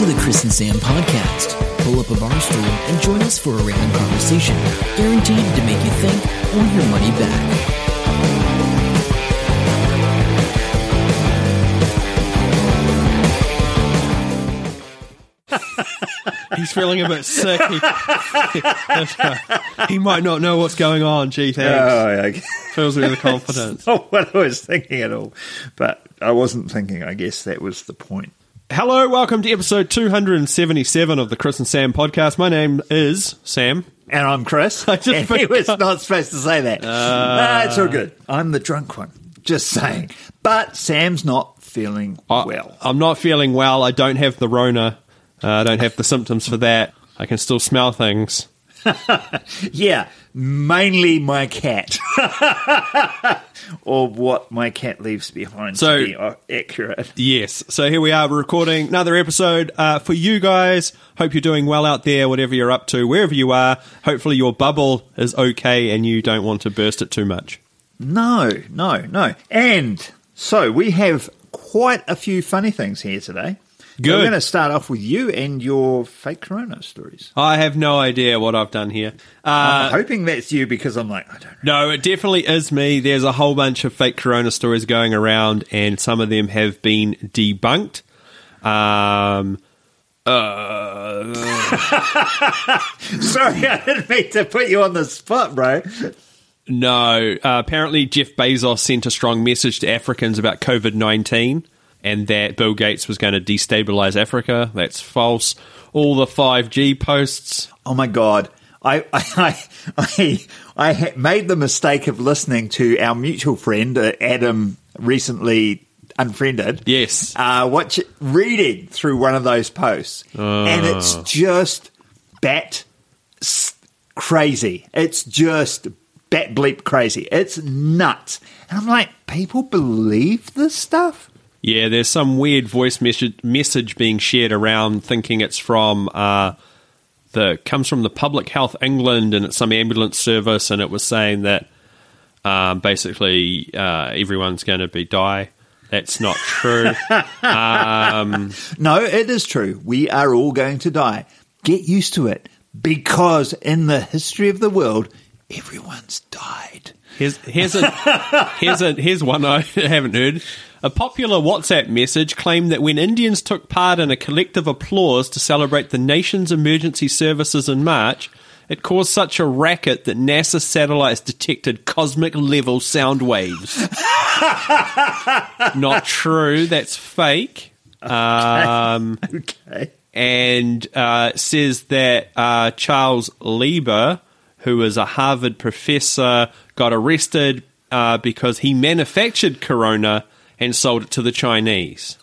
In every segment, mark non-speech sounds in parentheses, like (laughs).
to the Chris and Sam podcast. Pull up a bar stool and join us for a random conversation, guaranteed to make you think or your money back. (laughs) He's feeling a bit sick. He, (laughs) he might not know what's going on. Gee, thanks. Oh, yeah. Fills me with confidence. not what I was thinking at all. But I wasn't thinking. I guess that was the point. Hello, welcome to episode 277 of the Chris and Sam podcast. My name is Sam. And I'm Chris. (laughs) I just and he was not supposed to say that. no, it's all good. I'm the drunk one. Just saying. But Sam's not feeling I- well. I'm not feeling well. I don't have the Rona. Uh, I don't have the symptoms for that. I can still smell things. (laughs) Yeah, mainly my cat. (laughs) or what my cat leaves behind So- to be accurate. Yes. So here we are. We're recording another episode uh, for you guys. Hope you're doing well out there, whatever you're up to, wherever you are. Hopefully your bubble is okay and you don't want to burst it too much. No, no, no. And so we have quite a few funny things here today. So Good. We're going to start off with you and your fake corona stories. I have no idea what I've done here. Uh, I'm hoping that's you because I'm like, I don't know. no, it definitely is me. There's a whole bunch of fake corona stories going around, and some of them have been debunked. Um, uh, (laughs) Sorry, I didn't mean to put you on the spot, bro. no, uh, apparently Jeff Bezos sent a strong message to Africans about COVID 19 and that Bill Gates was going to destabilize Africa. That's false. All the 5G posts. Oh my god. I (laughs) I I I, made the mistake of listening to our mutual friend uh, Adam recently unfriended. Yes. Uh, watch reading through one of those posts, and it's just bat crazy. It's just bat bleep crazy. It's nuts, and I'm like, people believe this stuff. Yeah, there's some weird voice message, message being shared around, thinking it's from uh, the comes from the Public Health England, and it's some ambulance service, and it was saying that um, basically uh, everyone's going to be die. That's not true. (laughs) No, it is true. We are all going to die. Get used to it because in the history of the world, everyone's died. Here's here's a (laughs) here's a here's one I haven't heard. A popular WhatsApp message claimed that when Indians took part in a collective applause to celebrate the nation's emergency services in March, it caused such a racket that NASA satellites detected cosmic level sound waves. (laughs) Not true. That's fake. Um, Okay. and uh, says that uh, Charles Lieber, who is a Harvard professor, got arrested uh, because he manufactured Corona and sold it to the Chinese.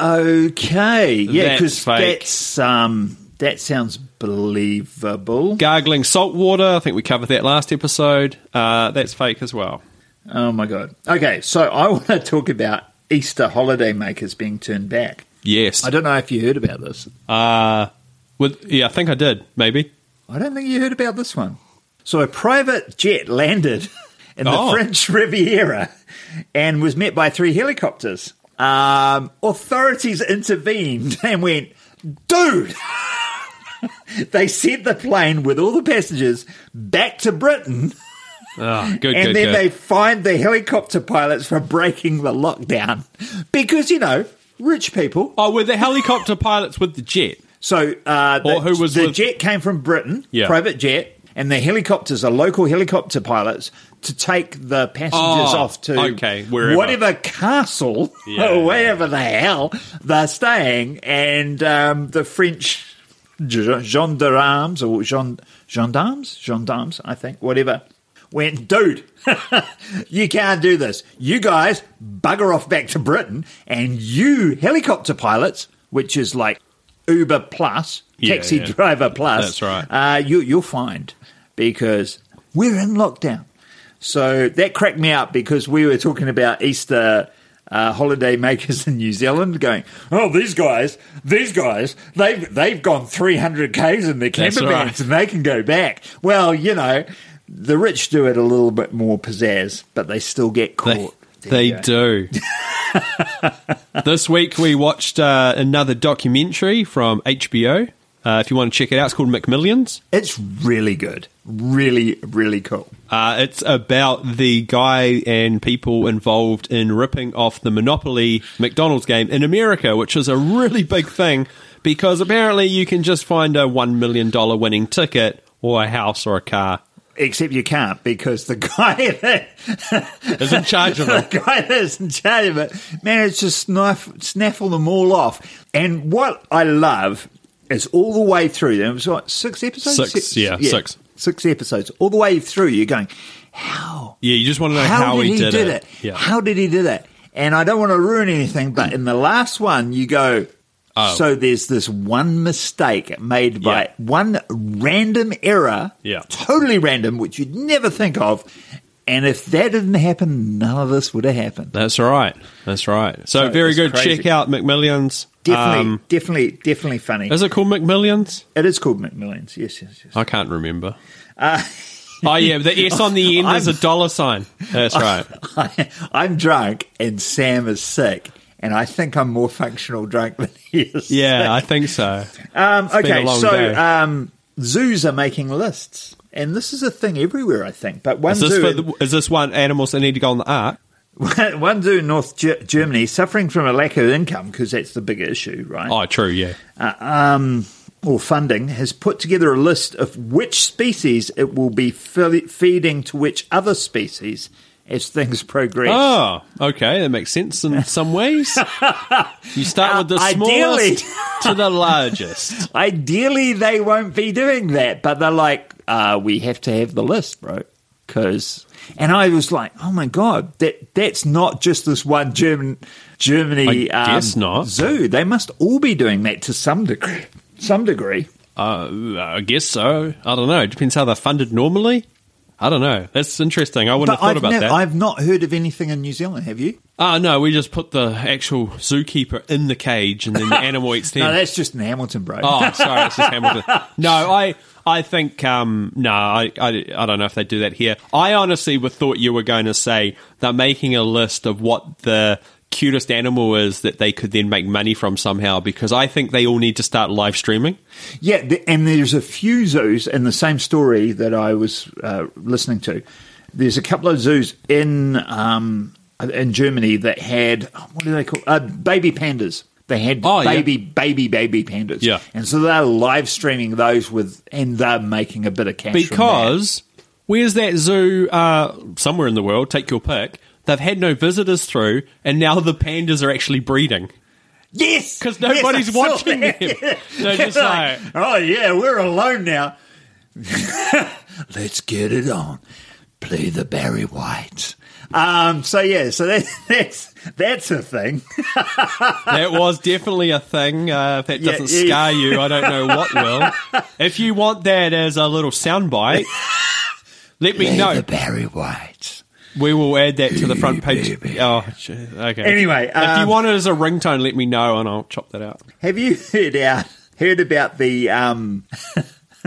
Okay, yeah, because fake. that's um, that sounds believable. Gargling salt water, I think we covered that last episode. Uh, that's fake as well. Oh my god. Okay, so I (laughs) want to talk about Easter holiday makers being turned back. Yes. I don't know if you heard about this. Uh, with, yeah, I think I did, maybe. I don't think you heard about this one. So a private jet landed (laughs) in the Oh. French Riviera and was met by three helicopters. Um, authorities intervened (laughs) and went, dude. (laughs) they sent the plane with all the passengers back to Britain. Oh, good, and good, then good. they fined the helicopter pilots for breaking the lockdown because you know rich people. oh, were the helicopter pilots with the jet? So uh, the, Or who was the with- jet came from Britain, Yeah. private jet, and the helicopters are local helicopter pilots to take the passengers Oh, off to okay, wherever. whatever castle (laughs) Yeah, or wherever the hell they're staying, and um, the French gendarmes or gen- gendarmes, gendarmes, I think, whatever. Went, dude, (laughs) you can't do this. You guys bugger off back to Britain, and you helicopter pilots, which is like Uber plus, Yeah, taxi yeah. driver plus. That's right. Uh, you, you'll find because we're in lockdown. So that cracked me up because we were talking about Easter uh, holiday makers in New Zealand, going, "Oh, these guys, these guys, they've they've gone three hundred k's in their camper right. vans and they can go back." Well, you know, the rich do it a little bit more pizzazz, but they still get caught. There they do. (laughs) (laughs) this week we watched uh, another documentary from HBO. Uh, if you want to check it out, it's called McMillions. It's really good. Really, really cool. Uh, it's about the guy and people involved in ripping off the Monopoly McDonald's game in America, which is a really big thing because apparently you can just find a $1 million winning ticket or a house or a car. Except you can't because the (laughs) guy that Is in charge of it. the guy that's in charge of it managed to sniff, snaffle them all off. And what I love is all the way through. There was what six episodes. Six, yeah, six. six episodes. All the way through, you're going, how? Yeah, you just want to know how, did he, did, did it. Yeah. How did he do that? And I don't want to ruin anything, but (clears throat) in the last one, you go. Oh. So there's this one mistake made by Yeah. one random error, Yeah. totally random, which you'd never think of. And if that didn't happen, none of this would have happened. That's right. That's right. So, So very good. crazy. Check out McMillions. Definitely, Um, definitely, definitely funny. is it called McMillions? It is called McMillions. Yes, yes, yes. I can't remember. (laughs) oh yeah, the S on the end is (laughs) a I'm- dollar sign. That's (laughs) right. I, I'm drunk and Sam is sick, and I think I'm more functional drunk than (laughs) he is. Yeah, I think so. Um, okay, so um, zoos are making lists, and this is a thing everywhere, I think. But one Is this, zoo for the, is this one animals that need to go on the ark? (laughs) one zoo in North Ge- Germany suffering from a lack of income because that's the big issue, right? Oh, true. Yeah. um, or funding has put together a list of which species it will be fe- feeding to which other species as things progress. Oh, okay. That makes sense in (laughs) some ways. You start with the Uh, ideally- smallest to the largest. (laughs) Ideally, they won't be doing that, but they're like, uh, we have to have the list, bro. Because, and I was like, oh my god, that that's not just this one German Germany guess not. zoo. They must all be doing that to some degree. Some degree. Uh, I guess so. I don't know. It depends how they're funded normally. I don't know. That's interesting. I wouldn't But have thought I've, about nev- that. I've not heard of anything in New Zealand. Have you? Ah, no, we just put the actual zookeeper in the cage and then the animal (laughs) eats them. No, that's just in Hamilton, bro. Oh, sorry, it's just (laughs) Hamilton. No, I, I think, um, no, I, I, I don't know if they do that here. I honestly would thought you were going to say they're making a list of what the cutest animal is that they could then make money from somehow because I think they all need to start live streaming. Yeah, and there's a few zoos in the same story that I was uh, listening to. There's a couple of zoos in um, in Germany that had what do they call uh, baby pandas. They had Oh, yeah. baby, baby, baby pandas. Yeah. and so they're live streaming those with, and they're making a bit of cash. Because where's that zoo uh, somewhere in the world? Take your pick. They've had no visitors through, and now the pandas are actually breeding. Yes, because nobody's saw watching them. (laughs) They're just like- oh yeah, we're alone now. (laughs) Let's get it on. Play the Barry White. Um, so yeah, so that, (laughs) that's that's a thing. That was definitely a thing. Uh, if that doesn't yeah. scar you, I don't know what will. If you want that as a little soundbite, let me Play know. the Barry White. We will add that to the front page. Oh, okay. Anyway, if you um, want it as a ringtone, let me know and I'll chop that out. Have you heard out heard about the um, (laughs)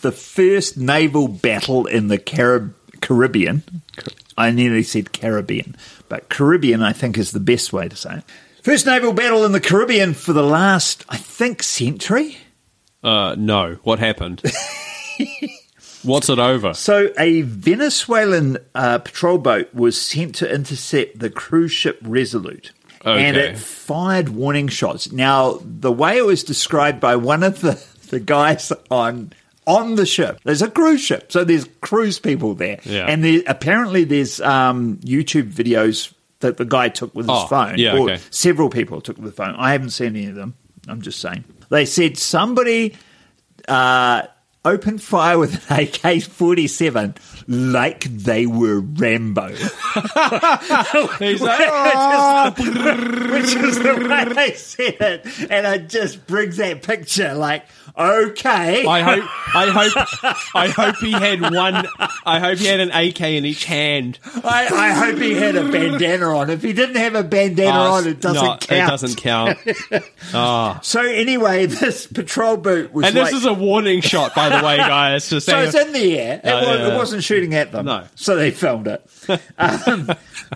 the first naval battle in the Carib- Caribbean? I nearly said Caribbean, but Caribbean I think is the best way to say it. First naval battle in the Caribbean for the last, I think, century. Uh, no, what happened? (laughs) What's it over? So, a Venezuelan uh, patrol boat was sent to intercept the cruise ship Resolute. And it fired warning shots. Now, the way it was described by one of the, (laughs) the guys on on the ship, there's a cruise ship, so there's cruise people there, Yeah. and there, apparently there's um, YouTube videos that the guy took with his Oh, phone, yeah, or okay. several people took with the phone. I haven't seen any of them. I'm just saying. They said somebody uh, opened fire with an AK 47 like they were Rambo. (laughs) He's like, ah. Which is the way they said it. And it just brings that picture like, okay. I hope, I hope, I hope he had one. I hope he had an AK in each hand. I, I hope he had a bandana on. If he didn't have a bandana Oh, on, it doesn't no, count. It doesn't count. Oh. (laughs) So anyway, this patrol boot was And like, this is a warning shot, by by the way, guys. Just So it's in the air. It, No, wa- yeah, it wasn't shooting at them. No. So they filmed it. (laughs) Um,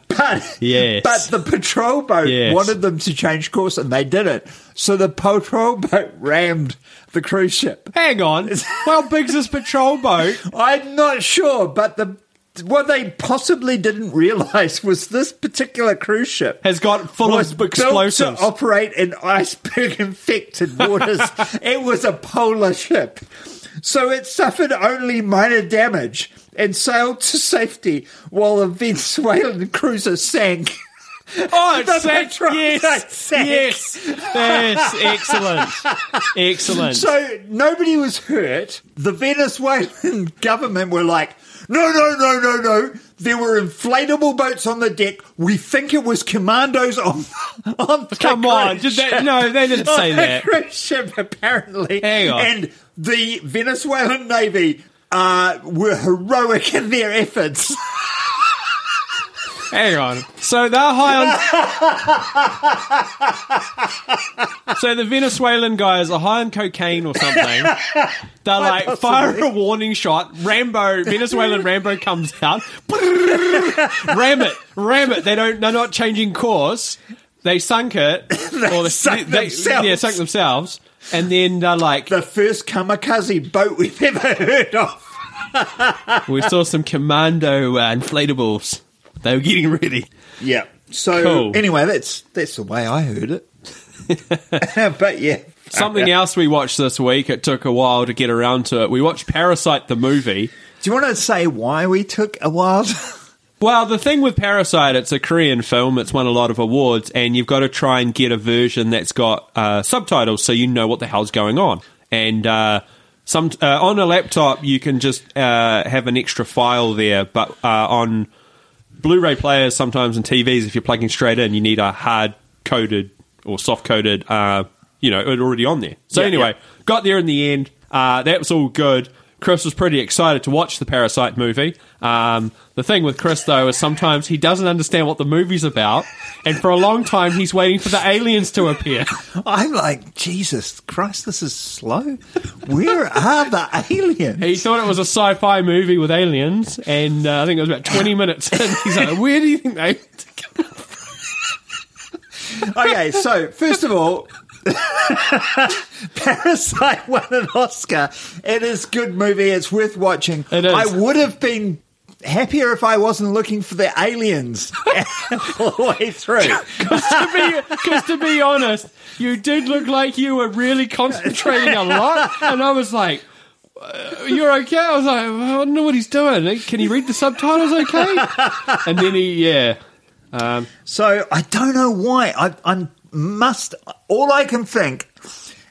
but, Yes. but the patrol boat Yes. wanted them to change course and they did it. So the patrol boat rammed the cruise ship. Hang on. How big's this patrol boat? I'm not sure, but the what they possibly didn't realize was this particular cruise ship Has got full was of explosives. to operate in iceberg infected waters. (laughs) it was a polar ship. So it suffered only minor damage and sailed to safety while a Venezuelan cruiser sank. (laughs) Oh, (laughs) it's sank. Yes, sank. yes, yes. Excellent, excellent. So nobody was hurt. The Venezuelan (laughs) government were like, no, no, no, no, no. There were inflatable boats on the deck. We think it was commandos on, (laughs) on the Come on, did they- no, they didn't say the that. cruise ship, apparently. Hang on. And the Venezuelan Navy uh, were heroic in their efforts. (laughs) Hang on. So they're high on. (laughs) so the Venezuelan guys are high on cocaine or something. (laughs) They're like, possibly. fire a warning shot. Rambo, Venezuelan Rambo comes out. (laughs) ram it, ram it. They don't. They're not changing course. They sunk it, or sunk they, themselves. Yeah, sunk themselves. And then they're like, the first kamikaze boat we've ever heard of. we saw some commando uh, inflatables. They were getting ready. Yeah. So Cool. anyway, that's that's the way I heard it. (laughs) but yeah, Something else we watched this week. It took a while to get around to it. We watched Parasite the movie. Do you want to say why we took a while? (laughs) Well, the thing with Parasite, it's a Korean film. It's won a lot of awards, and you've got to try and get a version that's got uh, subtitles so you know what the hell's going on. And uh, some uh, on a laptop, you can just uh, have an extra file there, but uh, on Blu-ray players, sometimes and TVs, if you're plugging straight in, you need a hard coded or soft coded, uh, you know, it already on there. So Yeah, anyway, yeah. got there in the end. Uh, that was all good. Chris was pretty excited to watch the Parasite movie. Um, the thing with Chris, though, is sometimes he doesn't understand what the movie's about, and for a long time he's waiting for the aliens to appear. (laughs) I'm like, Jesus Christ, this is slow. Where are the aliens? He thought it was a sci-fi movie with aliens, and uh, I think it was about 20 minutes in. (laughs) He's like, where do you think they... Come (laughs) from? Okay, so first of all, (laughs) Parasite won an Oscar. It is a good movie. It's worth watching. It. I would have been happier if I wasn't looking for the aliens (laughs) all the way through. (laughs) to be because to be honest, you did look like you were really concentrating a lot, and I was like, uh, "You're okay." I was like, "I don't know what he's doing. Can he read the subtitles okay?" And then he, yeah, um, So I don't know why. I, I must. All I can think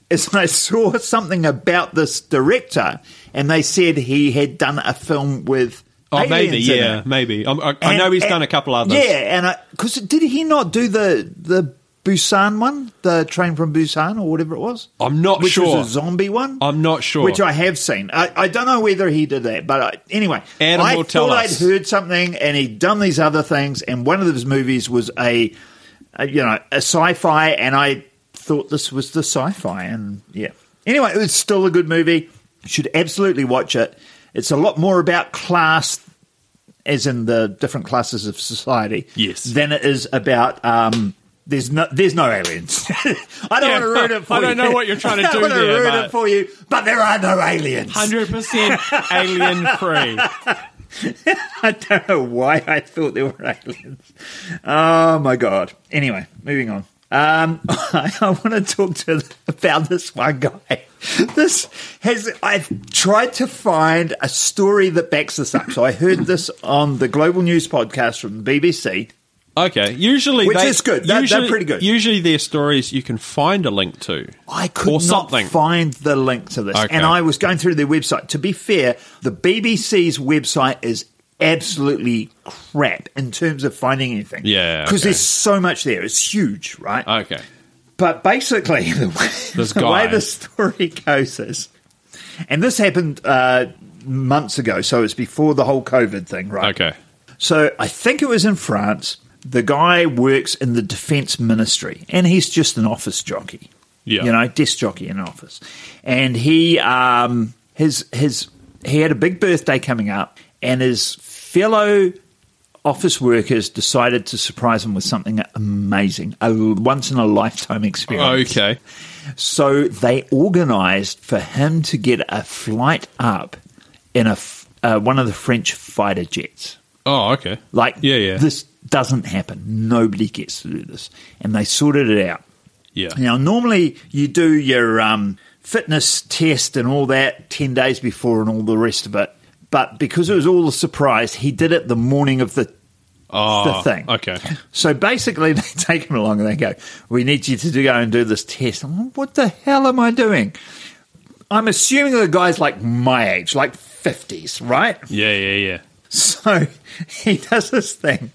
is I saw something about this director, and they said he had done a film with. oh maybe, yeah, maybe. I, I, And- know he's and- done a couple others. Yeah, and because did he not do the the Busan one, the Train from Busan or whatever it was? I'm not which sure. was a zombie one. I'm not sure. Which I have seen. I, I don't know whether he did that, but I, anyway, Adam I will tell thought. I'd heard something, and he'd done these other things, and one of his movies was a, a you know a sci-fi, and I thought this was the sci-fi, and yeah. Anyway, it was still a good movie. You should absolutely watch it. It's a lot more about class, as in the different classes of society, Yes. than it is about. Um, there's no, there's no aliens. (laughs) I don't Yeah, want to ruin it for I you. I don't know what you're trying (laughs) to do I don't do want to there, ruin it for you, but there are no aliens. Hundred percent alien free. (laughs) (laughs) I don't know why I thought there were aliens. Oh my god. Anyway, moving on. Um, (laughs) I, I want to talk to about this one guy. (laughs) This has I've tried to find a story that backs this up. So I heard this on the Global News podcast from the BBC. Okay, usually Which they, is good. They're usually, pretty good. Usually, their stories you can find a link to. I could or not something. find the link to this, Okay. and I was going through their website. To be fair, the BBC's website is absolutely crap in terms of finding anything. Yeah, because okay. there's so much there. It's huge, right? Okay, But basically, (laughs) the way, This the, way the story goes is, and this happened uh, months ago, so it's before the whole COVID thing, right? okay, So I think it was in France. The guy works in the defense ministry, and he's just an office jockey. Yeah. you know, desk jockey in an office, and he um, his his he had a big birthday coming up, and his fellow office workers decided to surprise him with something amazing, a once in a lifetime experience. Okay. So they organised for him to get a flight up in a uh, one of the French fighter jets. Oh, okay. Like, Yeah, yeah. this doesn't happen. Nobody gets to do this, and they sorted it out. Yeah. Now, normally you do your um, fitness test and all that 10 days before and all the rest of it. But because it was all a surprise, he did it the morning of the, Oh, the thing. Okay. So basically, (laughs) they take him along and they go, We need you to go and do this test. I'm like, what the hell am I doing? I'm assuming the guy's like my age, like 50s, right? Yeah, yeah, yeah. So (laughs) he does this thing,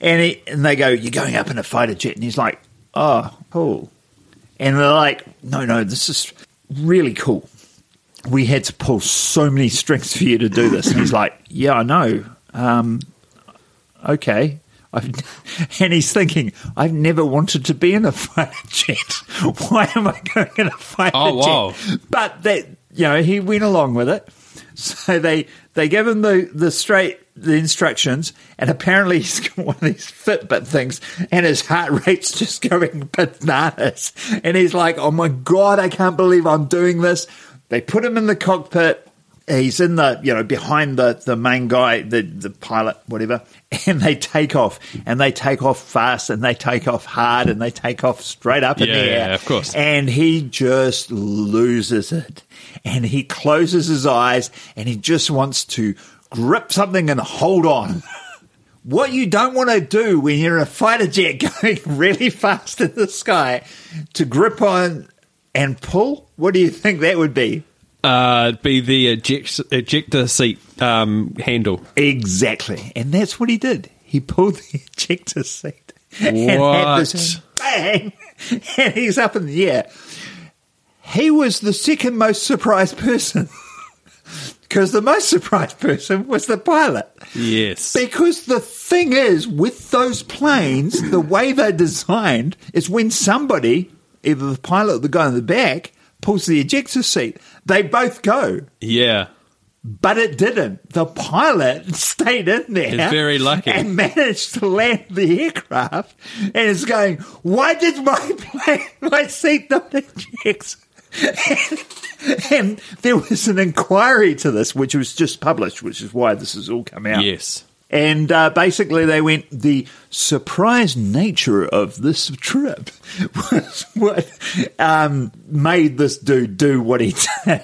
and he and they go, "You're going up in a fighter jet," and he's like, "Oh, cool." And they're like, "No, no, this is really cool. We had to pull so many strings for you to do this." And he's like, "Yeah, I know. Um, okay." I've, (laughs) and he's thinking, I've never wanted to be in a (laughs) fighter jet. Why am I going in a fighter Oh, wow. jet? But that, you know, he went along with it. So they they give him the the straight the instructions, and apparently (laughs) he's got one of these Fitbit things, and his heart rate's just going bananas. And he's like, "Oh my god, I can't believe I'm doing this." They put him in the cockpit. He's in the you know behind the the main guy, the the pilot, whatever, and they take off, and they take off fast, and they take off hard, and they take off straight up in Yeah, the air. yeah, of course. And he just loses it. And he closes his eyes and he just wants to grip something and hold on. (laughs) What you don't want to do when you're in a fighter jet (laughs) going really fast in the sky to grip on and pull, what do you think that would be? Uh, be the eject, ejector seat um, handle. Exactly. And that's what he did. He pulled the (laughs) ejector seat and had What? this bang, and he's up in the air. He was the second most surprised person because the most (laughs) surprised person was the pilot. Yes. Because the thing is, with those planes, the way they're designed is when somebody, either the pilot or the guy in the back, pulls the ejector seat, they both go. Yeah. But it didn't. The pilot (laughs) stayed in there. He's very lucky. And managed to land the aircraft and is going, why did my (laughs) plane, my seat not eject? (laughs) And, there was an inquiry to this, which was just published, which is why this has all come out. Yes. And uh, basically, they went, the surprise nature of this trip was what um, made this dude do what he (laughs) did.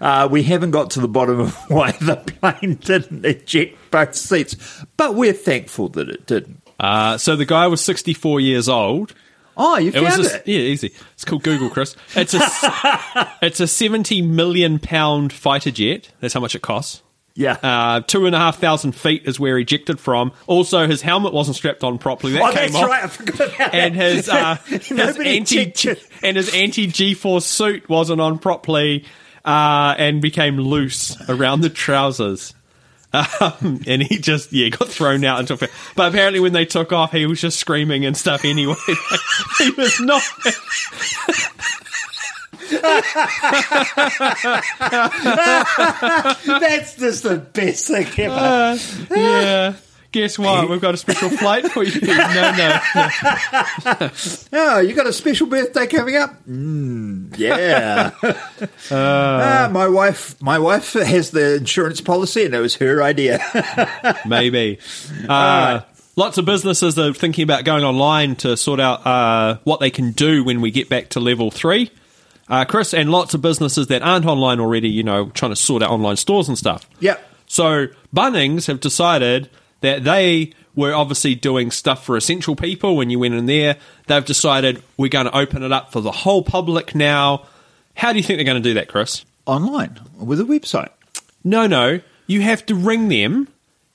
Uh, we haven't got to the bottom of (laughs) why the plane didn't eject both seats, but we're thankful that it didn't. Uh, so the guy was 64 years old. Oh, you It was found just, it? yeah, easy. It's called Google, Chris. It's a (laughs) it's a 70 million pound fighter jet. That's how much it costs. Yeah. Uh, two and a half thousand feet is where he ejected from. Also, his helmet wasn't strapped on properly. That oh, came that's off. right. I forgot about And that. his uh, (laughs) his anti and his anti G force suit wasn't on properly, uh, and became loose around the trousers. Um, and he just yeah got thrown out into. a But apparently, when they took off, he was just screaming and stuff. Anyway, (laughs) he was not. (laughs) That's just the best thing ever. Uh, yeah. Guess what? We've got a special flight for you. (laughs) No, no, no. Oh, you got a special birthday coming up? Mm, yeah. (laughs) Ah, my wife, my wife has the insurance policy, and it was her idea. (laughs) Maybe. Uh, Lots of businesses are thinking about going online to sort out uh, what they can do when we get back to level three. Uh, Chris, and lots of businesses that aren't online already, you know, trying to sort out online stores and stuff. Yep. So Bunnings have decided that they were obviously doing stuff for essential people when you went in there. They've decided we're going to open it up for the whole public now. How do you think they're going to do that, Chris? Online with a website. No, no. You have to ring them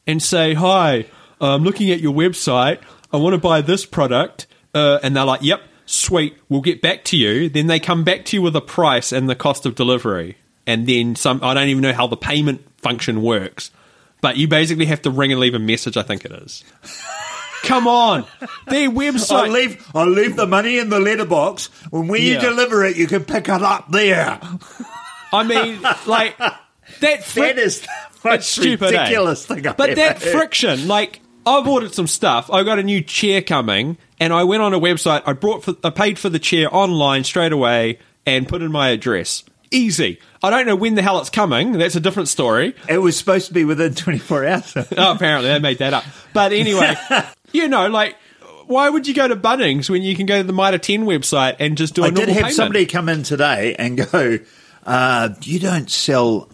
and say, "Hi, I'm looking at your website. I want to buy this product," uh, and they're like, "Yep, sweet. We'll get back to you." Then they come back to you with a price and the cost of delivery, and then some. I don't even know how the payment function works, but you basically have to ring and leave a message. I think it is. Come on, their I'll website. leave. I'll leave the money in the letterbox. When when you Yeah. deliver it, you can pick it up there. I mean, like that. (laughs) Fric- That is the (laughs) most stupid, eh? ridiculous thing I've But that heard. friction, like I've ordered some stuff. I got a new chair coming, and I went on a website. I brought, for, I paid for the chair online straight away, and put in my address. Easy. I don't know when the hell it's coming. That's a different story. It was supposed to be within 24 hours. (laughs) Oh, apparently they made that up. But anyway, (laughs) you know, like, why would you go to Bunnings when you can go to the Mitre 10 website and just do a I did normal have payment? somebody come in today and go, uh, "You don't sell,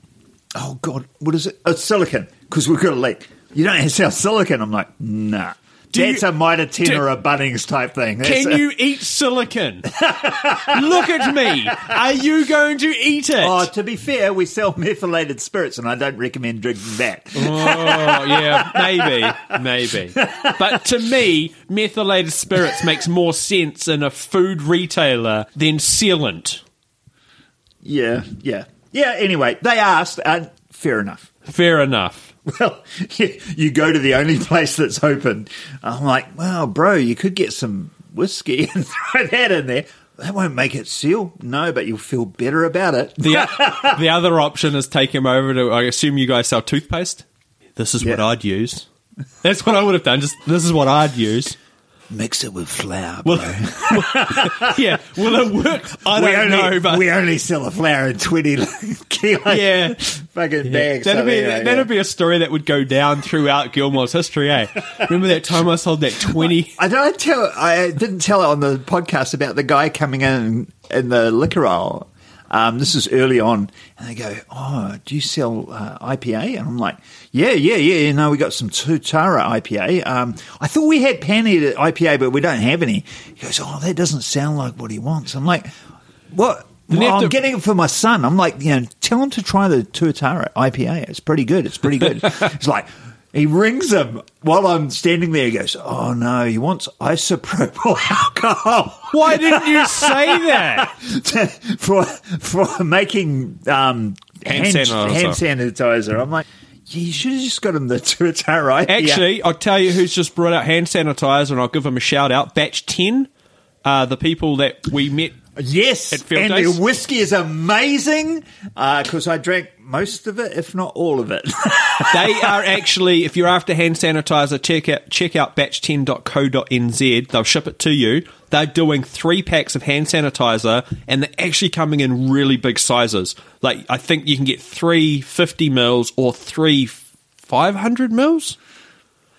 oh god, what is it? Oh, silicon because we've got a leak. You don't sell silicon." I'm like, "Nah." Do That's you- a Mitre 10 do- or a Bunnings type thing. That's Can a- you eat silicon? (laughs) Look at me. Are you going to eat it? Oh, to be fair, we sell methylated spirits, and I don't recommend drinking that. Oh, yeah, maybe, maybe. But to me, methylated spirits makes more sense in a food retailer than sealant. Yeah, yeah, yeah. Anyway, they asked, and fair enough. Fair enough. (laughs) Well, you, you go to the only place that's open. I'm like, well, bro, you could get some whiskey (laughs) and throw that in there. That won't make it seal. No, but you'll feel better about it. The, (laughs) the other option is take him over to, I assume you guys sell toothpaste? This is what I'd use. That's what I would have done. Just this is what I'd use. Mix it with flour. Bro. (laughs) Well, yeah, will it work? I we don't only know, but we only sell a flour in twenty (laughs) kilo Yeah. fucking bags. That'd be anyway, that'd yeah. be a story that would go down throughout Gilmours history, eh? Remember that time I sold that twenty? (laughs) I don't tell. I didn't tell it on the podcast about the guy coming in in the liquor aisle. Um, this is early on, and they go, "Oh, do you sell uh, IPA?" And I'm like, "Yeah, yeah, yeah. You know, we got some Tuatara IPA. Um, I thought we had Paneer IPA, but we don't have any." He goes, "Oh, that doesn't sound like what he wants." I'm like, "What?" Well, I'm to- getting it for my son. I'm like, you know, tell him to try the Tuatara IPA. It's pretty good. It's pretty good. (laughs) It's like he rings him while I'm standing there. He goes, "Oh no, he wants isopropyl (laughs) alcohol Why didn't you say that? (laughs) for for making um, Hand hand, sanitizer. hand sanitizer." I'm like, you should have just got him the (laughs) Tuatara IPA. Actually, I'll tell you who's just brought out hand sanitizer, and I'll give them a shout out. Batch ten, uh, the people that we met. Yes, and days? their whiskey is amazing uh, because I drank most of it, if not all of it. (laughs) They are actually, if you're after hand sanitizer, check out check out batch10.co.nz. They'll ship it to you. They're doing three packs of hand sanitizer, and they're actually coming in really big sizes. Like I think you can get three 50 mils or three 500 mils.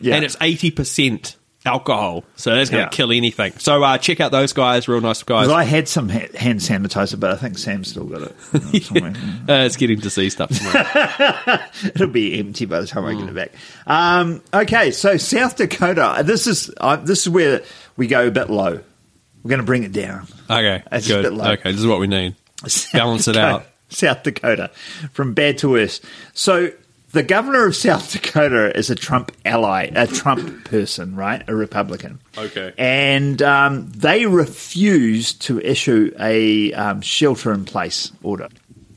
yeah. and it's eighty percent alcohol, so that's going to Yeah. kill anything. So uh, check out those guys, real nice guys. I had some ha- hand sanitizer, but I think Sam still got it. (laughs) somewhere. (laughs) Uh, it's getting to see stuff. It'll be empty by the time I get it back. Um, okay, so South Dakota. This is uh, this is where we go a bit low. We're going to bring it down. okay, That's a good. bit low. Okay, this is what we need. South (laughs) Balance it out. South Dakota, from bad to worse. So the governor of South Dakota is a Trump ally, a Trump person, right? A Republican. Okay. And um, they refused to issue a um, shelter in place order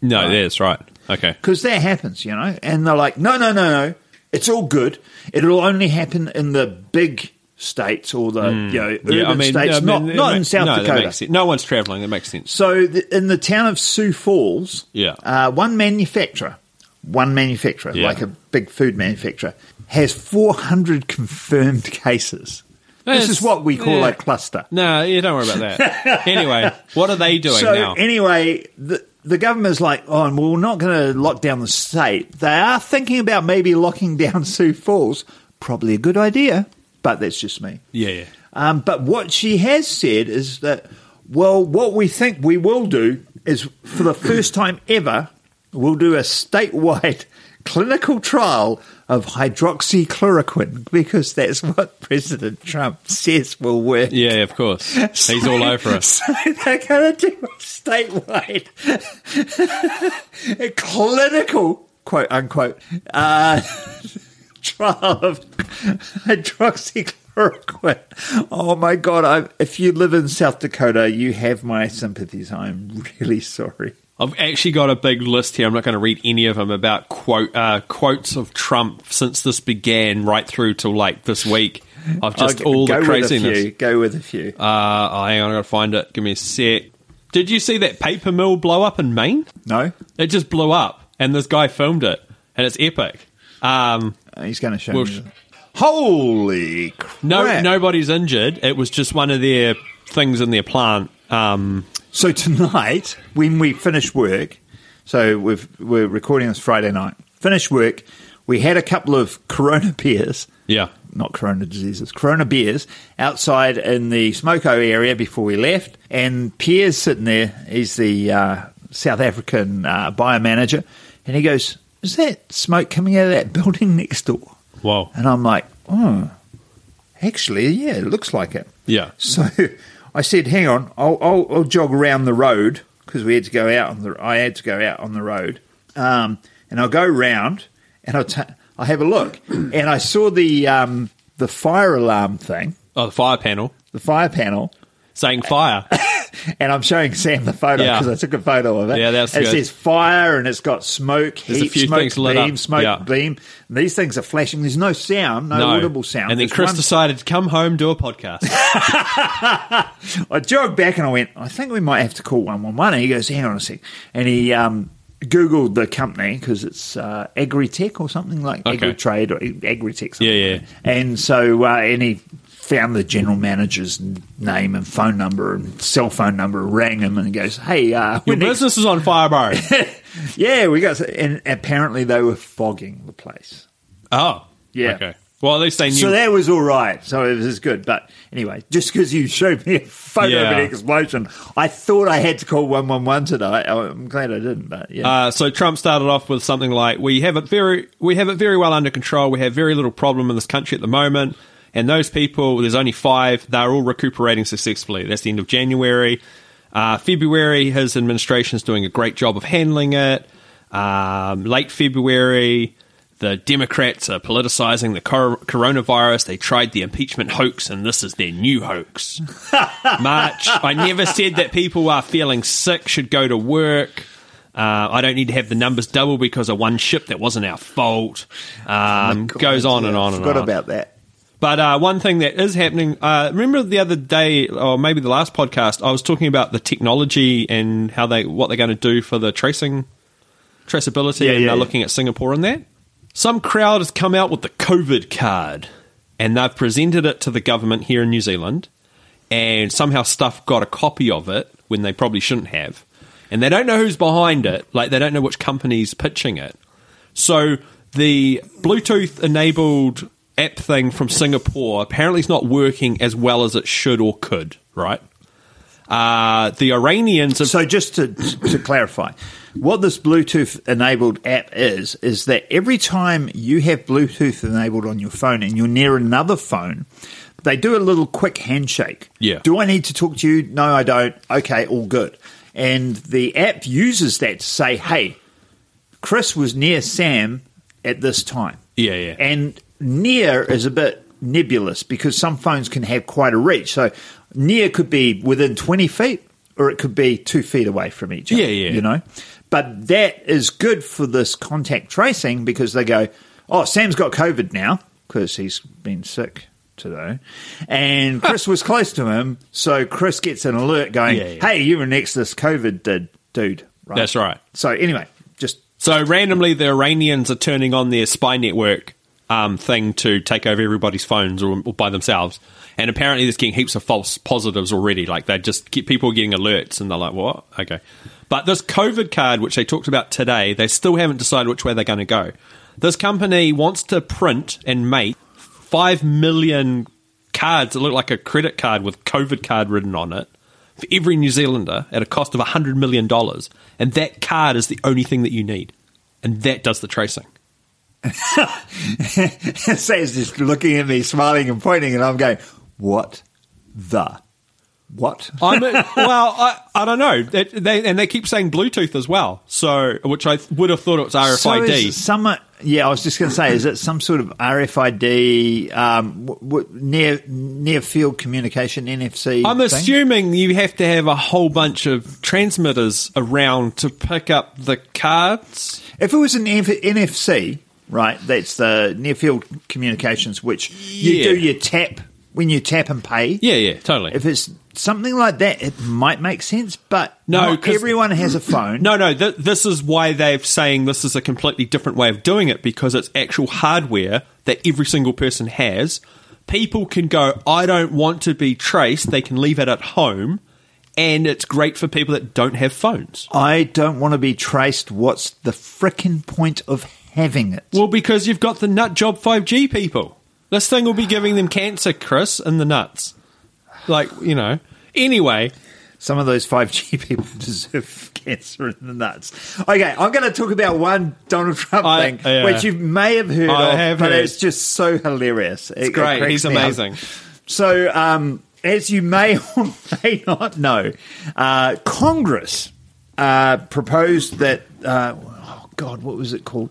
No, that's right. Okay. because that happens, you know. And they're like, no, no, no, no, it's all good. It'll only happen in the big states or the you know urban. Yeah, I mean, states, I not mean, not it in South no, Dakota. No one's traveling. That makes sense. So the, in the town of Sioux Falls, Yeah. uh, one manufacturer, one manufacturer, Yeah. like a big food manufacturer, has 400 confirmed (laughs) cases. this is what we call yeah. a cluster. No, yeah, don't worry about that. (laughs) anyway, what are they doing So now? anyway, the the government's like, oh, well, we're not going to lock down the state. They are thinking about maybe locking (laughs) down Sioux Falls. Probably a good idea, but that's just me. yeah, yeah. Um, but what she has said is that, well, what we think we will do is, for the first time ever, we'll do a statewide (laughs) clinical trial of hydroxychloroquine because that's what (laughs) President Trump says will work. Yeah, of course. He's all over us. So they're going to do a statewide a (laughs) clinical, quote unquote, uh, trial of hydroxychloroquine. Oh my God. I, if you live in South Dakota, you have my sympathies. I'm really sorry. I've actually got a big list here. I'm not going to read any of them about quote uh, quotes of Trump since this began, right through till like this week. I've just Okay, all go the with a craziness. few. Go with a few. Uh, oh, hang on, I got to find it. Give me a sec. Did you see that paper mill blow up in Maine? No, It just blew up, and this guy filmed it, and it's epic. Um, he's going to show Well, sh- Holy crap! no, nobody's injured. It was just one of their things in their plant. Um, So tonight, when we finish work, so we've, we're recording this Friday night. Finish work, we had a couple of Corona (laughs) beers, yeah, not Corona diseases, Corona beers outside in the Smoko area before we left. And Pierre's sitting there. He's the uh, South African uh, buyer manager, and he goes, "Is that smoke coming out of that (laughs) building next door?" Wow. And I'm like, "Oh, actually, yeah, it looks like it." yeah, So I said, "Hang on, I'll, I'll, I'll jog around the road because we had to go out on the. I had to go out on the road, um, and I'll go round and I'll ta- I have a look, (clears throat) and I saw the um, the fire alarm thing, oh, the fire panel the fire panel." Saying fire. (laughs) And I'm showing Sam the photo Yeah. because I took a photo of it. Yeah, that's It good. says fire and it's got smoke, There's a heat, few smoke, things lit beam, up. smoke, Yeah. beam. And these things are flashing. There's no sound, no, audible sound. And then There's Chris one- decided to come home, do a podcast. (laughs) I jogged back and I went, I think we might have to call 111. And he goes, hang on a sec. And he um, Googled the company because it's uh, Agritech or something like Okay. Agritrade or Agritech. Something Yeah, like. And so, uh, and he found the general manager's name and phone number and cell phone number, rang him and goes, hey, uh, Your next- business is on fire, bro. (laughs) yeah, we got, and apparently they were fogging the place. oh, Yeah. Okay. Well, at least they knew. So that was all right. So it was good. But anyway, just because you showed me a photo of an explosion, I thought I had to call 111 tonight. I'm glad I didn't, but yeah. Uh, so Trump started off with something like, "We have it very, we have it very well under control. We have very little problem in this country at the moment, and those people, there's only five. They're all recuperating successfully. That's the end of January. Uh, February, his administration is doing a great job of handling it. Um, late February." The Democrats are politicizing the cor- coronavirus. They tried the impeachment hoax, and this is their new hoax. (laughs) March. I never said that people who are feeling sick should go to work. Uh, I don't need to have the numbers double because of one ship that wasn't our fault. Um, God, goes on yeah, and on I and forgot about that. But uh, one thing that is happening, uh, remember the other day, or maybe the last podcast, I was talking about the technology and how they, what they're going to do for the tracing, traceability, Yeah, and yeah, they're yeah. looking at Singapore and that. Some crowd has come out with the COVID card, and they've presented it to the government here in New Zealand, and somehow Stuff got a copy of it when they probably shouldn't have, and they don't know who's behind it. Like they don't know which company's pitching it. So the Bluetooth enabled app thing from Singapore apparently is not working as well as it should or could, right? Uh, the Iranians have So just to, to clarify, what this Bluetooth enabled app is, is that every time you have Bluetooth enabled on your phone and you're near another phone, they do a little quick handshake. Yeah. Do I need to talk to you? No, I don't. Okay, all good. And the app uses that to say, hey, Chris was near Sam at this time. Yeah, yeah. And near is a bit nebulous because some phones can have quite a reach. So near could be within 20 feet or it could be two feet away from each other. Yeah, yeah. You know? But that is good for this contact tracing because they go, oh, Sam's got COVID now because he's been sick today. And Chris was close to him. So Chris gets an alert going, Yeah, yeah. hey, you were next to this COVID dude. dude right? That's right. So anyway, just So randomly, the Iranians are turning on their spy network um, thing to take over everybody's phones or, or by themselves. And apparently, there's getting heaps of false positives already. Like they just get people getting alerts, and they're like, "What? Okay." But this COVID card, which they talked about today, they still haven't decided which way they're going to go. This company wants to print and make five million cards that look like a credit card with COVID card written on it for every New Zealander at a cost of $100 million. And that card is the only thing that you need. And that does the tracing. (laughs) Sam's just looking at me, smiling and pointing, and I'm going, "What the what?" I'm a, (laughs) well, I, I don't know. They, they, and they keep saying Bluetooth as well. So, which I would have thought it was So RFID. is some, yeah, I was just going to say, is it some sort of RFID um, w- w- near near field communication NFC? I'm thing? assuming you have to have a whole bunch of transmitters around to pick up the cards. if it was an F- NFC, right? That's the near field communications, which you Yeah. do your tap when you tap and pay. Yeah, yeah, totally. If it's something like that, it might make sense, but No, not everyone has a phone. (clears throat) No, no, th- this is why they're saying this is a completely different way of doing it because it's actual hardware that every single person has. People can go, I don't want to be traced. They can leave it at home. And it's great for people that don't have phones. I don't want to be traced. What's the frickin' point of having it? Well, because you've got the nut job 5G people. This thing will be giving them cancer, Chris, in the nuts. Like, you know. Anyway, Some of those 5G (laughs) people deserve cancer in the nuts. Okay, I'm going to talk about one Donald Trump I- thing, yeah. which you may have heard I of, have but heard. it's just so hilarious. It's it great. cracks He's me up. amazing. So, um, as you may (laughs) or may not know, uh, Congress uh, proposed that. Uh, oh God, what was it called?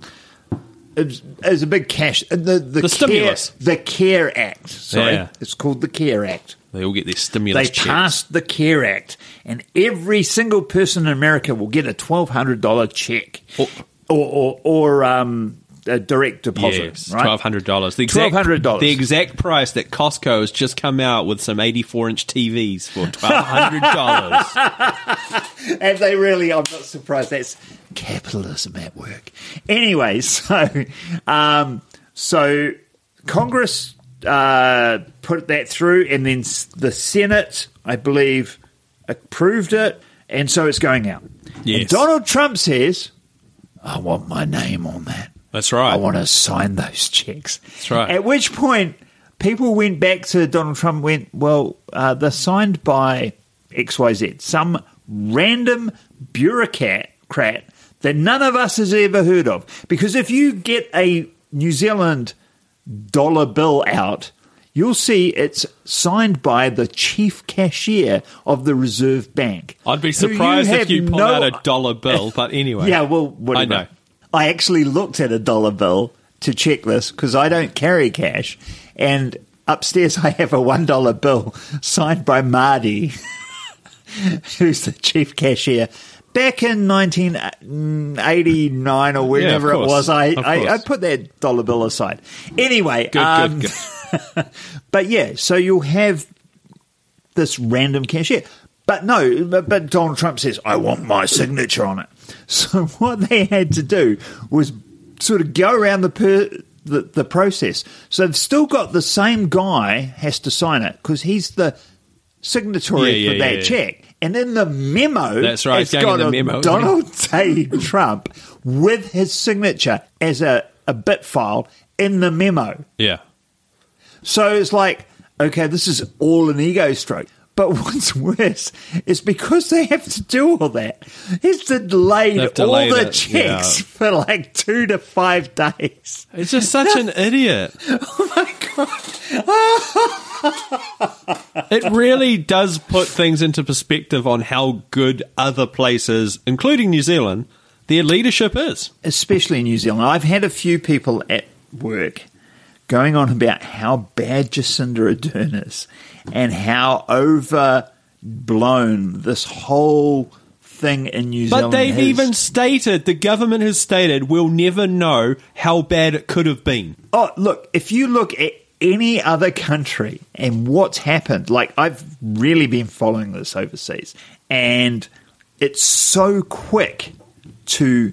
It was, it was a big cash. uh, The the, care, stimulus. the Care Act. Sorry, Yeah. it's called the Care Act. they all get their stimulus They checks. passed the Care Act, and every single person in America will get a twelve hundred dollar check, Oh. or or, or um, a direct deposit. Yes, right? twelve hundred dollars. The exact $1,200. The exact price that Costco has just come out with some eighty-four inch TVs for twelve hundred dollars. (laughs) And they really, I'm not surprised. That's capitalism at work. Anyway, (laughs) so um, so Congress uh, put that through, and then the Senate, I believe, approved it, and so it's going out. Yes. And Donald Trump says, "I want my name on that. That's right. I want to sign those checks." That's right. At which point, people went back to Donald Trump. Went, "Well, uh, they're signed by X, Y, Z, some random bureaucrat crat that none of us has ever heard of." Because if you get a New Zealand dollar bill out. You'll see it's signed by the chief cashier of the Reserve Bank. I'd be surprised if you pulled no- out a dollar bill, but anyway. (laughs) yeah, well, whatever. I know. I actually looked at a dollar bill to check this because I don't carry cash, and upstairs (laughs) I have a one dollar bill signed by Marty, (laughs) who's the chief cashier. Back in 1989 or whenever it was, I, I, I put that dollar bill aside. Anyway, Good, um, good, good. (laughs) but yeah, so you'll have this random cashier. But no, but, but Donald Trump says, I want my signature on it. (laughs) So what they had to do was sort of go around the, per, the, the process. So they've still got the same guy has to sign it because he's the signatory Yeah, yeah, for that yeah, yeah. check. And in the memo, That's right, it's got a memo, Donald J. Trump with his signature as a, a bit file in the memo. Yeah. So it's like, okay, this is all an ego stroke. But (laughs) what's worse is because they have to do all that, he's delayed They've all the it, checks yeah. (laughs) for like two to five days. It's just such an (laughs) idiot. Oh my god! It really does put things into perspective on how good other places, including New Zealand, their leadership is. Especially in New Zealand. I've had a few people at work going on about how bad Jacinda Ardern is and how overblown this whole thing in New But Zealand But they've even stated, the government has stated, we'll never know how bad it could have been. Oh, look, if you look at any other country and what's happened, like I've really been following this overseas, and it's so quick to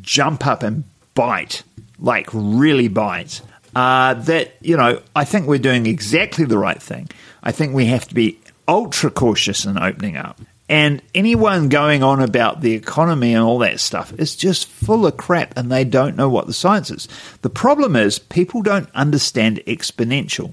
jump up and bite, like really bite, uh, that, you know, I think we're doing exactly the right thing. I think we have to be ultra cautious in opening up. And anyone going on about the economy and all that stuff is just full of crap and they don't know what the science is. The problem is people don't understand exponential.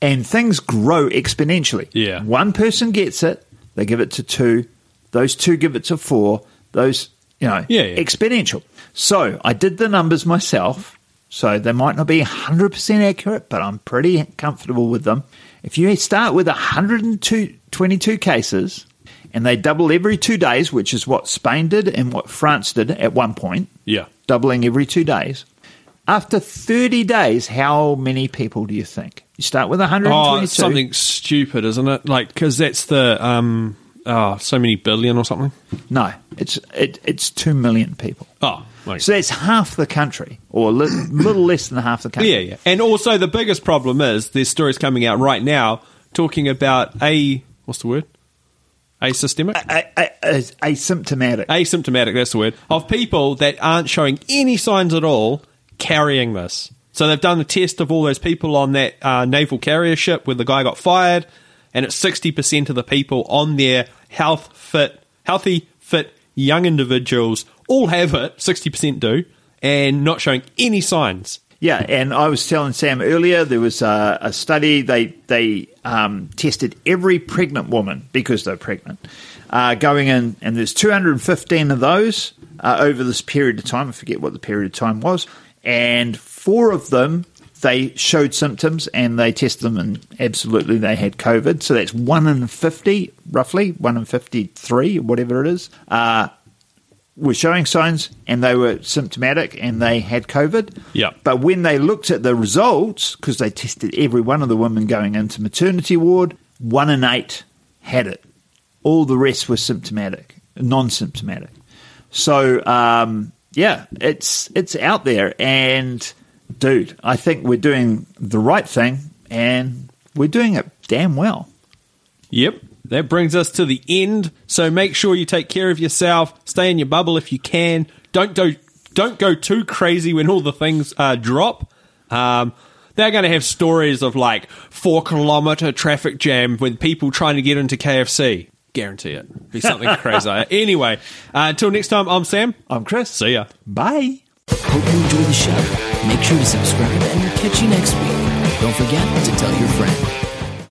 And things grow exponentially. Yeah. One person gets it, they give it to two, those two give it to four, those, you know, Yeah, yeah. exponential. So I did the numbers myself. So they might not be 100% accurate, but I'm pretty comfortable with them. If you start with 122 cases and they double every two days, which is what Spain did and what France did at one point, Yeah. doubling every two days. After 30 days, how many people do you think? You start with 122. Oh, something stupid, isn't it? Like, because that's the um, oh, so many billion or something. No, it's it, it's two million people. Oh, okay. So that's half the country, or a li- (coughs) little less than half the country. yeah, yeah. And also, the biggest problem is there's stories coming out right now talking about a what's the word? Asystemic. A- a- a- asymptomatic. asymptomatic, that's the word, of people that aren't showing any signs at all carrying this. So they've done the test of all those people on that uh, naval carrier ship where the guy got fired, and it's 60% of the people on there, health, fit, healthy, fit, young individuals, all have it, 60% do, and not showing any signs. Yeah, and I was telling Sam earlier there was a, a study they they um, tested every pregnant woman because they're pregnant uh, going in, and there's 215 of those uh, over this period of time. I forget what the period of time was, and four of them they showed symptoms and they tested them and absolutely they had COVID. So that's one in 50, roughly one in 53, whatever it is. Uh, were showing signs and they were symptomatic and they had COVID. Yeah. But when they looked at the results, because they tested every one of the women going into maternity ward, one in eight had it. All the rest were symptomatic, non-symptomatic. So um, yeah, it's it's out there, and dude, I think we're doing the right thing, and we're doing it damn well. Yep. That brings us to the end. So make sure you take care of yourself. Stay in your bubble if you can. Don't go. Don't go too crazy when all the things uh, drop. Um, they're going to have stories of like four kilometer traffic jam with people trying to get into KFC. Guarantee it. Be something (laughs) crazy. Anyway, uh, until next time, I'm Sam. I'm Chris. See ya. Bye. Hope you enjoy the show. Make sure to subscribe and we'll catch you next week. Don't forget to tell your friend.